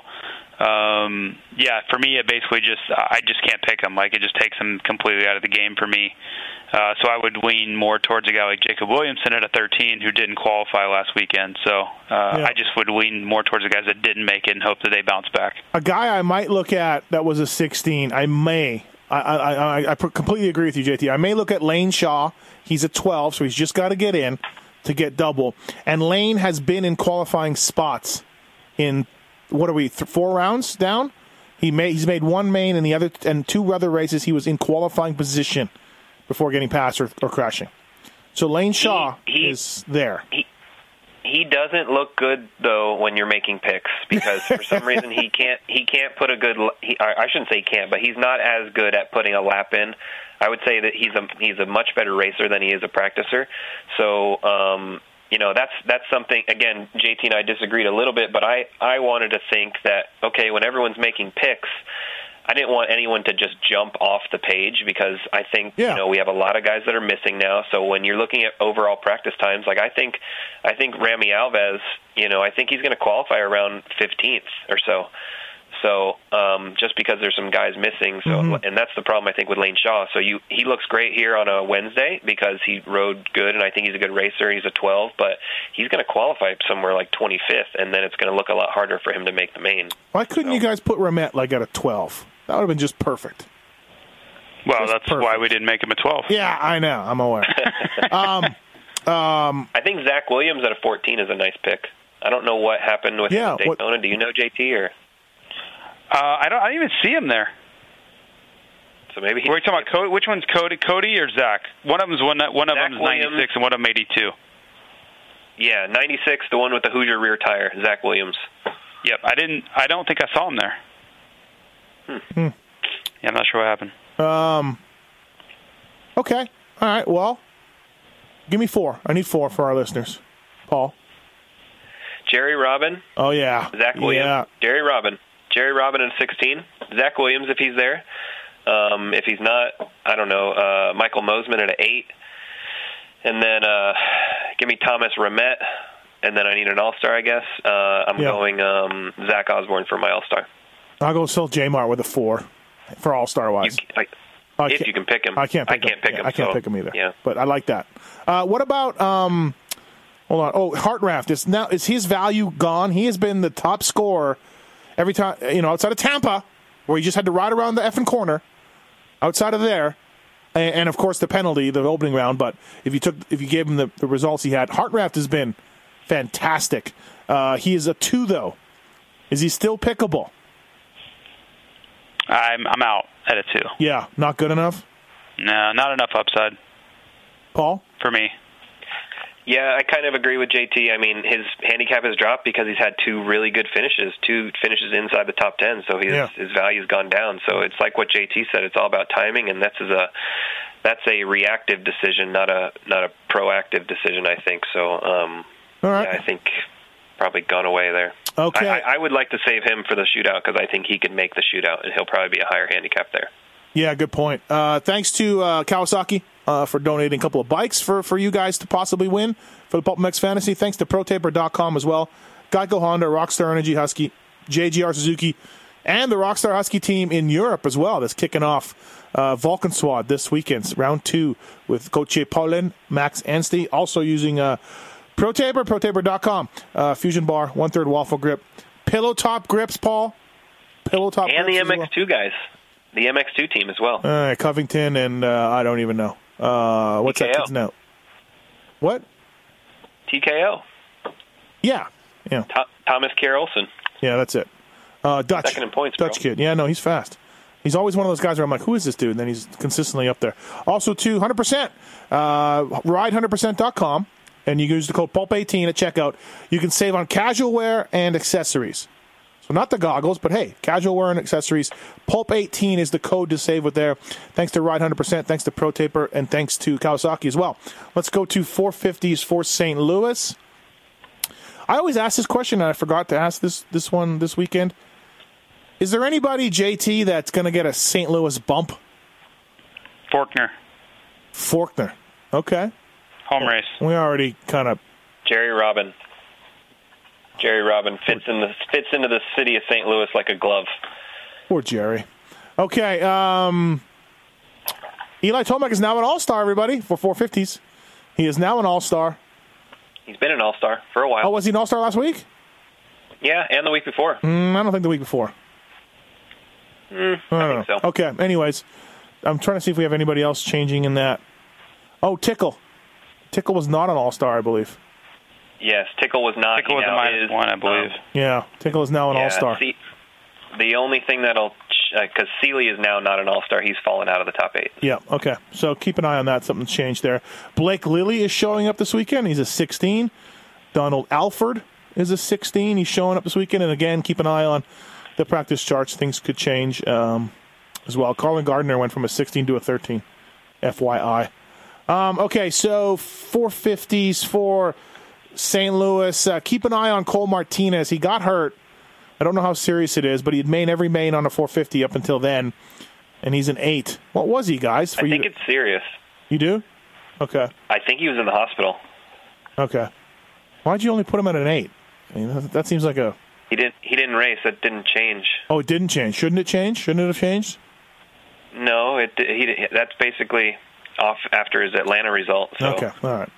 um, yeah, for me, it basically just I just can't pick them. Like it just takes them completely out of the game for me. Uh, so I would lean more towards a guy like Jacob Williamson at a 13 who didn't qualify last weekend. So uh, Yeah. I just would lean more towards the guys that didn't make it and hope that they bounce back. A guy I might look at that was a 16. I may. I I, I, I completely agree with you, JT. I may look at Lane Shaw. He's a 12, so he's just got to get in to get double. And Lane has been in qualifying spots in what are we? Th- four rounds down. He made he's made one main and the other and two other races he was in qualifying position before getting past or, or crashing. So Lane Shaw he- is there. He he doesn't look good though when you're making picks because for some (laughs) reason he can't he can't put a good he, I I shouldn't say he can't but he's not as good at putting a lap in. I would say that he's a he's a much better racer than he is a practicer. So um you know that's that's something again JT and I disagreed a little bit but I I wanted to think that okay when everyone's making picks I didn't want anyone to just jump off the page because I think Yeah. you know we have a lot of guys that are missing now. So when you're looking at overall practice times, like I think I think Rami Alves, you know, I think he's going to qualify around 15th or so. So um, just because there's some guys missing, so and that's the problem I think with Lane Shaw. So you he looks great here on a Wednesday because he rode good, and I think he's a good racer. He's a 12, but he's going to qualify somewhere like 25th, and then it's going to look a lot harder for him to make the main. Why couldn't you guys put Ramette like at a twelve? That would have been just perfect. Well, Just that's perfect. why we didn't make him a 12. Yeah, I know. I'm aware. (laughs) um, um, I think Zach Williams at a 14 is a nice pick. I don't know what happened with Yeah, him at what- Daytona. Do you know JT or Uh, I don't. I didn't even see him there. so maybe he We're talking about Cody. Which one's Cody? Cody or Zach? One of them's one. One of Zach them's Williams. 96 and one of them 82. Yeah, 96, the one with the Hoosier rear tire, Zach Williams. Yep. I didn't. I don't think I saw him there. Hmm. Yeah, I'm not sure what happened. Um. okay. All right. Well, give me four. I need four for our listeners. Paul. Jerry Robin, Oh yeah. Zach Williams, Yeah. Jerry Robin, Jerry Robin at 16, Zach Williams if he's there. Um, if he's not, I don't know. Uh, Michael Mosiman at an eight, and then uh, give me Thomas Ramette, and then I need an All Star, I guess. Uh, I'm Yeah. going um, Zach Osborne for my All Star. I'll go still J Mart with a four for All Star You, wise. I, I if you can pick him, I can't. Pick I can't him. pick Yeah, him. I can't so, pick him either. Yeah. But I like that. Uh, what about um? Hold on. Oh, Hartraft is now is his value gone? He has been the top scorer every time. You know, outside of Tampa, where he just had to ride around the effing corner. Outside of there, and, and of course the penalty, the opening round. But if you took, if you gave him the, the results he had, Hartraft has been fantastic. Uh, he is a two though. Is he still pickable? I'm I'm out at a two. Yeah, not good enough. No, not enough upside Paul. for me. Yeah, I kind of agree with JT. I mean, his handicap has dropped because he's had two really good finishes, two finishes inside the top ten. So his Yeah. his value's gone down. So it's like what JT said. It's all about timing, and that's a that's a reactive decision, not a not a proactive decision. I think so. Um, All right. yeah, I think probably gone away there. Okay. I, I, I would like to save him for the shootout because I think he can make the shootout, and he'll probably be a higher handicap there. Yeah, good point. Uh, thanks to uh, Kawasaki uh, for donating a couple of bikes for, for you guys to possibly win for the Pulp MX Fantasy. Thanks to ProTaper.com as well. Geico Honda, Rockstar Energy Husky, JGR Suzuki, and the Rockstar Husky team in Europe as well. That's kicking off uh, Valkenswaard this weekend, round two with Coach Paulin, Max Anstey, also using uh, ProTaper, ProTaper.com. Uh, Fusion Bar, one third waffle grip, pillow top grips, Paul. Pillow top And the grips as well. MX2 guys, the MX2 team as well. Uh, Covington and uh, I don't even know. Uh, what's that TKO. kid's note? What? TKO, Yeah, yeah, Tho- Thomas Kjer Olsen. yeah. That's it. Uh, Dutch, Second in points, bro. Dutch kid. Yeah, no, he's fast. He's always one of those guys where I'm like, who is this dude? And then he's consistently up there. Also, too, 100%. Uh, ride100%.com. And you use the code PULP18 at checkout. You can save on casual wear and accessories. So not the goggles, but hey, casual wear and accessories. Pulp18 is the code to save with there. Thanks to Ride 100%, thanks to Pro Taper, and thanks to Kawasaki as well. Let's go to 450s for St. Louis. I always ask this question, and I forgot to ask this this one this weekend. Is there anybody, JT, that's going to get a St. Louis bump? Forkner, Forkner. Okay. home race. We already kind of. Jerry Robin. Jerry Robin fits in the fits into the city of St. Louis like a glove. Poor Jerry. Okay. Um, Eli Tomac is now an all star, everybody, for 450s. He is now an all star. He's been an All Star for a while. Oh, was he an all star last week? yeah, and the week before. Mm, I don't think the week before. I don't I think know. so. Okay. Anyways, I'm trying to see if we have anybody else changing in that. Oh, Tickle. Tickle was not an all star, I believe. Yes, Tickle was not. Tickle was a now minus is, one, I believe. um, Yeah, Tickle is now an yeah, all star. see- the only thing that'll because Seely is now not an all star. He's fallen out of the top eight. Yeah, okay. So keep an eye on that. Something's changed there. Blake Lilly is showing up this weekend. He's a 16. Donald Alford is a 16. He's showing up this weekend. And again, keep an eye on the practice charts. Things could change um, as well. Carlen Gardner went from a 16 to a 13. FYI. Um, okay, so 450s for St. Louis. Uh, keep an eye on Cole Martinez. He got hurt. I don't know how serious it is, but he'd made every main on a 450 up until then, and he's an eight. What was he, guys? For I think you, it's serious. you do? Okay, I think he was in the hospital. okay. Why'd you only put him at an eight? I mean, that, that seems like a. He didn't. He didn't race. That didn't change. Oh, it didn't change. Shouldn't it change? Shouldn't it have changed? No, it. He. That's basically off after his Atlanta result. So, Okay, all right.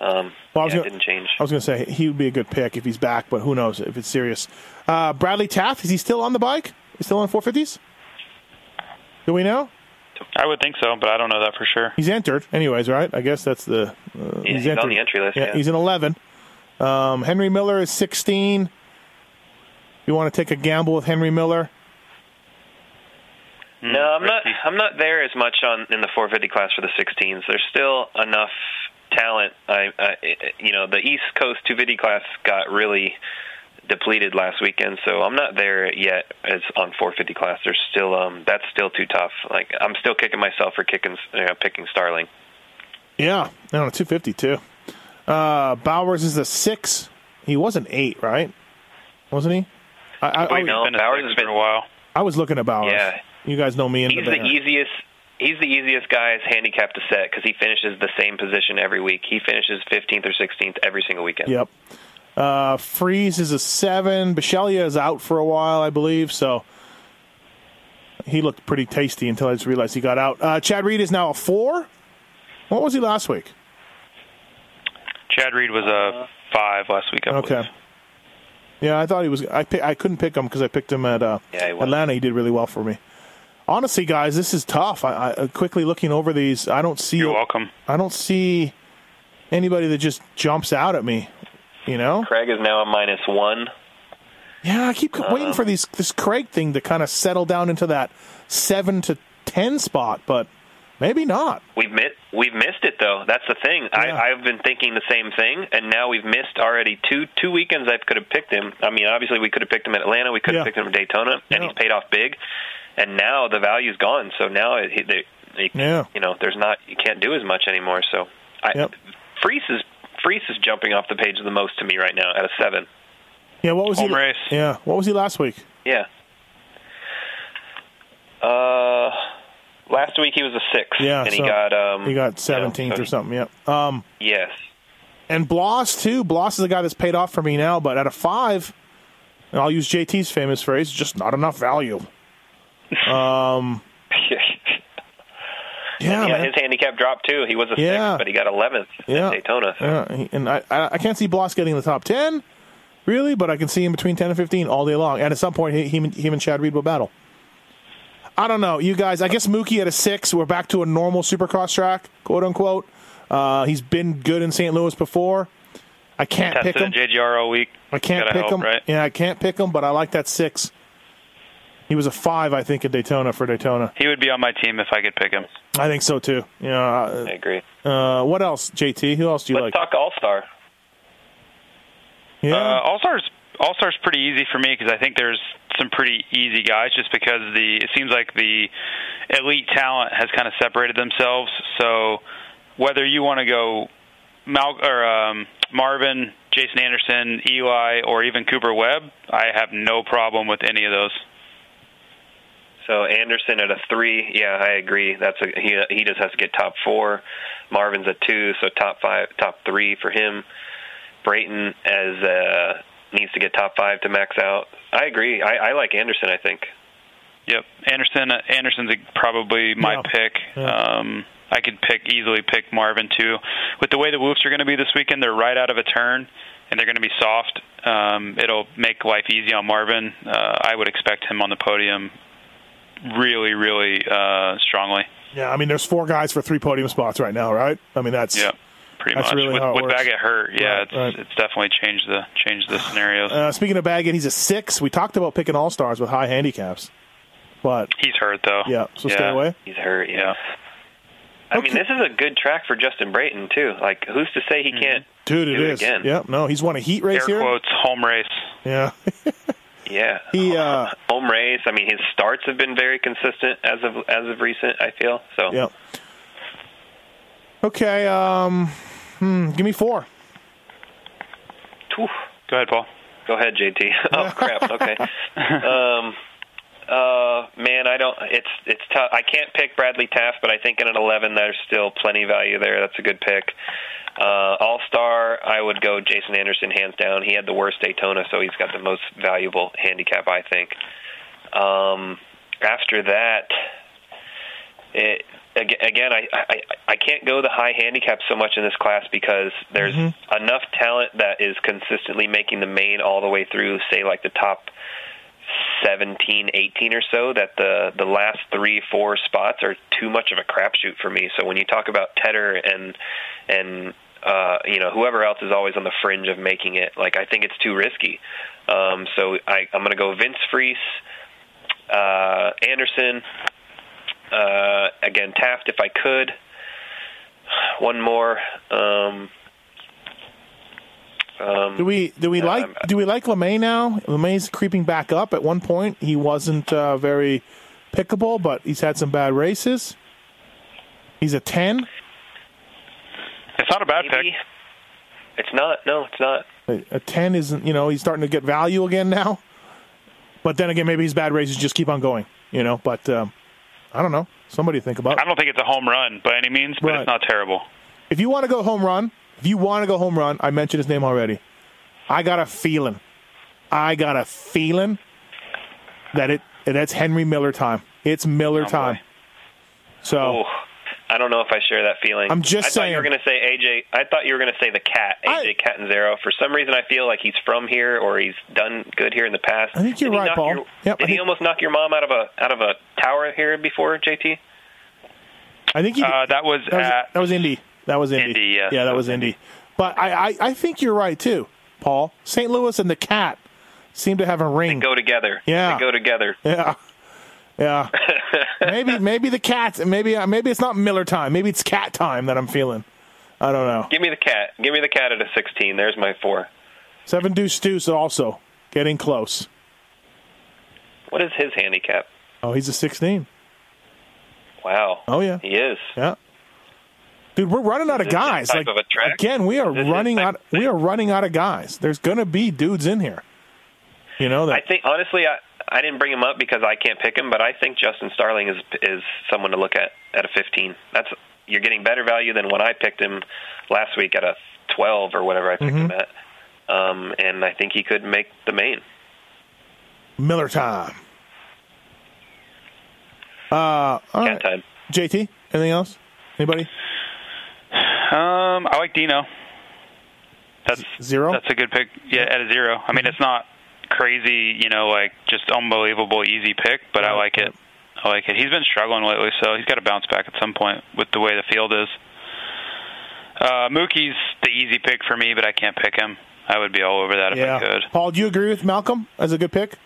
Um, Well, I was yeah, gonna- it didn't change. I was going to say he would be a good pick if he's back, but who knows if it's serious. Uh, Bradley Taft is he still on the bike? He's still on 450s? Do we know? I would think so, but I don't know that for sure. He's entered, anyways, right? I guess that's the. Uh, Yeah, he's on the entry list, Yeah, yeah. he's an 11. Um, Henry Miller is 16. You want to take a gamble with Henry Miller? No, I'm not. I'm not there as much on in the 450 class for the 16s. There's still enough talent. I, I you know, the East Coast 250 class got really depleted last weekend, so I'm not there yet as on 450 class. There's still um that's still too tough. Like I'm still kicking myself for kicking you know, picking Starling. Yeah, no, 250 too. Uh, Bowers is a six. He was an eight, right? Wasn't he? I, I, I, Wait, no. Been a Bowers has been- a while. I was looking at Bowers. Yeah. You guys know me He's the the easiest. He's the easiest guy's handicap to set because he finishes the same position every week. He finishes 15th or 16th every single weekend. Yep. Uh, Freese is a seven. Bichelia is out for a while, I believe. So he looked pretty tasty until I just realized he got out. Uh, Chad Reed is now a four. What was he last week? Chad Reed was a five last week. I believe. Okay. Yeah, I thought he was. I pick, I couldn't pick him because I picked him at uh, Yeah, he. Atlanta. He did really well for me. Honestly, guys, this is tough. I, I uh, quickly looking over these. I don't see. You're welcome. I don't see anybody that just jumps out at me. You know? Craig is now a minus one. Yeah, I keep waiting for um, these this Craig thing to kind of settle down into that seven to ten spot, but maybe not. We've mi- we've missed it though. That's the thing. Yeah. I, I've been thinking the same thing, and now we've missed already two two weekends. I could have picked him. I mean, obviously we could have picked him at Atlanta. We could have Yeah. picked him at Daytona, and Yeah. he's paid off big. And now the value's gone. So now it, it, they, they, Yeah. you know, there's not you can't do as much anymore. So I, Yep. Freese is Freese is jumping off the page the most to me right now at a seven. Yeah, what was Home he? race. Yeah, what was he last week? Yeah. Uh, last week he was a six. Yeah, and he got um He got you know, seventeenth so or something. Yeah. Um, Yes. and Bloss too. Bloss is the guy that's paid off for me now, but at a five, and I'll use JT's famous phrase, just not enough value. Um, (laughs) yeah, yeah, his handicap dropped too. He was a Yeah. six, but he got 11th Yeah. at Daytona. So. Yeah, and I, I can't see Bloss getting in the top ten, really, but I can see him between ten and fifteen all day long. And at some point, he, him, him and Chad Reed will battle. I don't know, you guys. I guess Mookie at a six. We're back to a normal Supercross track, quote unquote. Uh, he's been good in St. Louis before. I can't pick him. JGR all week. I can't Gotta pick help, him. Right? Yeah, I can't pick him, but I like that six. He was a five, I think, at Daytona for Daytona. He would be on my team if I could pick him. I think so too. Yeah, I agree. Uh, what else, JT? Who else do you like? Let's like? talk All Star. yeah. Uh, All Stars All Stars pretty easy for me because I think there's some pretty easy guys just because the it seems like the elite talent has kind of separated themselves. So whether you want to go Mal or um, Marvin, Jason Anderson, Eli, or even Cooper Webb, I have no problem with any of those. So Anderson at a three. Yeah, I agree. That's a he. He just has to get top four. Marvin's a two, so top five, top three for him. Brayton as uh, needs to get top five to max out. I agree. I, I like Anderson. I think. Yep, Anderson. Anderson's probably my Yeah. pick. Yeah. Um, I could pick easily pick Marvin too. With the way the whoops are going to be this weekend, they're right out of a turn and they're going to be soft. Um, it'll make life easy on Marvin. Uh, I would expect him on the podium really, really uh, strongly. Yeah, I mean, there's four guys for three podium spots right now, right? I mean, that's Yeah, pretty That's much. really with how it with works. Baggett hurt, yeah, Right, it's right. it's definitely changed the changed the scenarios. Uh, speaking of Baggett, he's a six. We talked about picking all stars with high handicaps, but He's hurt though. yeah, so stay away. He's hurt. Yeah. Yeah. I Okay. mean, this is a good track for Justin Brayton too. Like, who's to say he Mm-hmm. can't? Dude, it Do it is. again. Yeah, no, he's won a heat race Air here. quotes home race. Yeah, (laughs) Yeah. he. uh (laughs) Home race. I mean, his starts have been very consistent as of as of recent. I feel so. Yeah. Okay. Um. Hmm, give me four. Whew. Go ahead, Paul. Go ahead, JT. (laughs) oh crap. Okay. (laughs) um. Uh. Man, I don't. It's it's tough. I can't pick Bradley Taft, but I think in an eleven, there's still plenty of value there. That's a good pick. Uh, All Star, I would go Jason Anderson hands down. He had the worst Daytona, so he's got the most valuable handicap, I think. Um, after that, it, again, I, I I can't go the high handicap so much in this class because there's enough talent that is consistently making the main all the way through, say like the top 17, 18 or so, that the the last three, four spots are too much of a crapshoot for me. So when you talk about Tedder and and uh, you know whoever else is always on the fringe of making it, like I think it's too risky. Um, so I, I'm going to go Vince Freese, uh, Anderson, uh, again Taft if I could. One more. Um, um, Do we do we Um, like do we like LaMay now? LaMay's creeping back up. At one point, he wasn't uh, very pickable, but he's had some bad races. He's a ten. It's not a bad pick. maybe? It's not. No, it's not. A a ten isn't. You know, he's starting to get value again now. But then again, maybe his bad races just keep on going. You know, but um, I don't know. Somebody think about. It. I don't think it's a home run by any means, but Right. it's not terrible. If you want to go home run, if you want to go home run, I mentioned his name already. I got a feeling. I got a feeling that it that's Henry Miller time. It's Miller Oh, boy. time. So Oh, I don't know if I share that feeling. I'm just I thought you were going to say AJ. I thought you were going to say the cat, I- AJ Catanzaro. For some reason, I feel like he's from here or he's done good here in the past. I think you're Did right, Paul. your- Yep, I did he almost knock your mom out of a out of a tower here before, JT? I think he, Uh, that was that was at that was Indy. That was Indy. Indy, yes, yeah, that was Indy. But I, I I think you're right too, Paul. St. Louis and the cat seem to have a ring. Go together. Yeah. They go together. Yeah. Yeah. (laughs) maybe maybe the cats. maybe uh, maybe it's not Miller time. Maybe it's cat time that I'm feeling. I don't know. Give me the cat. Give me the cat at a 16. There's my four. Seven deuce deuce also getting close. What is his handicap? Oh, he's a 16. Wow. Oh yeah. He is. Yeah. Dude, we're running out of guys. Like of again, we are Is this his running out of we are running out of guys. There's going to be dudes in here. You know that. I think honestly, I I didn't bring him up because I can't pick him, but I think Justin Starling is is someone to look at at a 15. That's you're getting better value than when I picked him last week at a 12 or whatever I picked him Mm-hmm. at. Um, and I think he could make the main. Miller time. Uh all Cat right. time. JT, anything else? Anybody? Um, I like Dino. That's Zero? That's a good pick. Yeah, at a zero. I mean, it's not crazy, you know, like just unbelievable easy pick, but I like it. I like it. He's been struggling lately, so he's got to bounce back at some point with the way the field is. Uh, Mookie's the easy pick for me, but I can't pick him. I would be all over that if yeah. I could. Paul, do you agree with Malcolm as a good pick?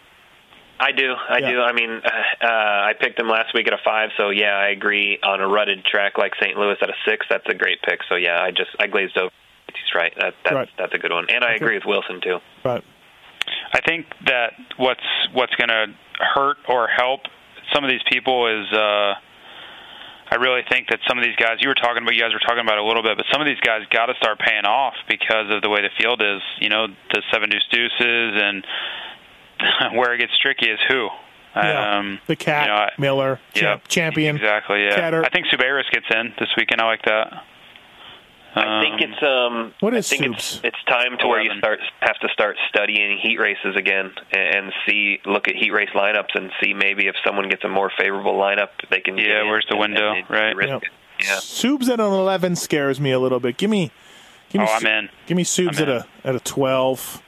I do. I Yeah. do. I mean, uh, I picked him last week at a five, so yeah, I agree. On a rutted track like St. Louis at a six, that's a great pick. So yeah, I just I glazed over. He's right. That, that's Right. that's a good one, and I agree with Wilson too. Right. I think that what's what's going to hurt or help some of these people is uh I really think that some of these guys you were talking about you guys were talking about a little bit, but some of these guys got to start paying off because of the way the field is. You know, the seven deuce deuces and (laughs) where it gets tricky is who. Yeah. Um, the cat, you know, I- Miller, yeah, champ, champion. Exactly. Yeah. Catter. I think Subaris gets in this weekend. I like that. I think Um, it's um. What is I think Soups? it's it's time to where you start have to start studying heat races again and see look at heat race lineups and see maybe if someone gets a more favorable lineup they can. Yeah, where's the and- window, and- and right. Yep. Yeah. Subs at an 11 scares me a little bit. Give me, give me, Oh, I'm in. Give me Subs at a at a 12.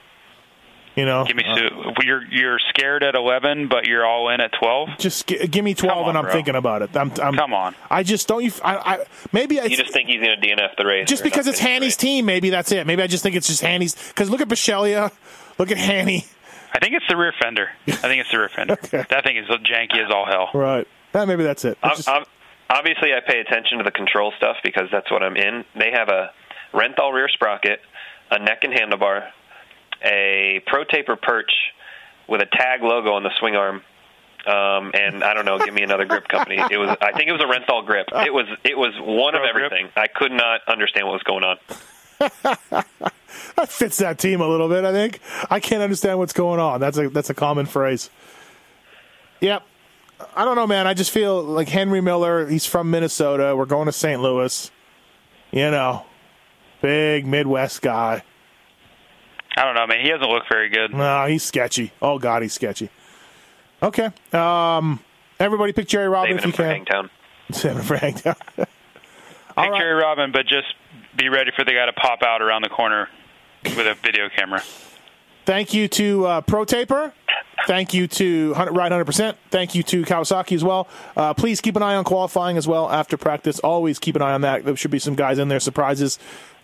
You know, Give me uh, you're you're scared at 11, but you're all in at 12. Just g- give me 12, on, and I'm bro. thinking about it. I'm, I'm, Come on. I just don't. You, I, I maybe I You just think he's going to DNF the race. just because it's Hanny's race. team. Maybe that's it. Maybe I just think it's just Hanny's. Because look at Michelia, look at Hanny. I think it's the rear fender. I think it's the rear fender. (laughs) Okay. That thing is janky as all hell. Right. Yeah, maybe that's it. It's Ob- just- ob- obviously, I pay attention to the control stuff because that's what I'm in. They have a Renthal rear sprocket, a neck and handlebar, a Pro Taper perch with a tag logo on the swing arm, um, and I don't know, give me another grip company. It was, I think it was a Renthal grip. It was, it was one of grip? everything. I could not understand what was going on. (laughs) that fits that team a little bit. I think I can't understand what's going on. That's a that's a common phrase. Yep. I don't know, man. I just feel like Henry Miller. He's from Minnesota. We're going to St. Louis. You know, big Midwest guy. I don't know, man. He doesn't look very good. No, he's sketchy. Oh God, he's sketchy. Okay. Um. Everybody pick Jerry Robin Saving if you him for can. Hangtown. (laughs) Saving for Hangtown. (laughs) Pick All right. Jerry Robin, but just be ready for the guy to pop out around the corner with a video camera. Thank you to uh, Pro Taper. Thank you to Hun- Ride 100%. Thank you to Kawasaki as well. Uh, please keep an eye on qualifying as well after practice. Always keep an eye on that. There should be some guys in there, surprises.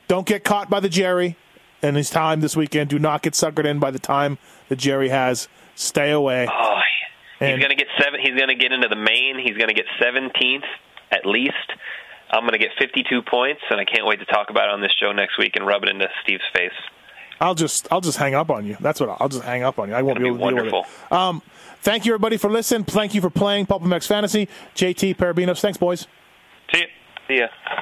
Don't get caught by the Jerry in his time this weekend. Do not get suckered in by the time that Jerry has. Stay away. Oh, And- he's going to get seven. He's going to get into the main. He's going to get 17th at least. I'm going to get 52 points, and I can't wait to talk about it on this show next week and rub it into Steve's face. I'll just I'll just hang up on you. That's what I'll, I'll just hang up on you. I won't be be able to deal with it. Um, thank you everybody for listening. Thank you for playing Pulp MX Fantasy. JT Perebijnos. Thanks, boys. See you. See ya.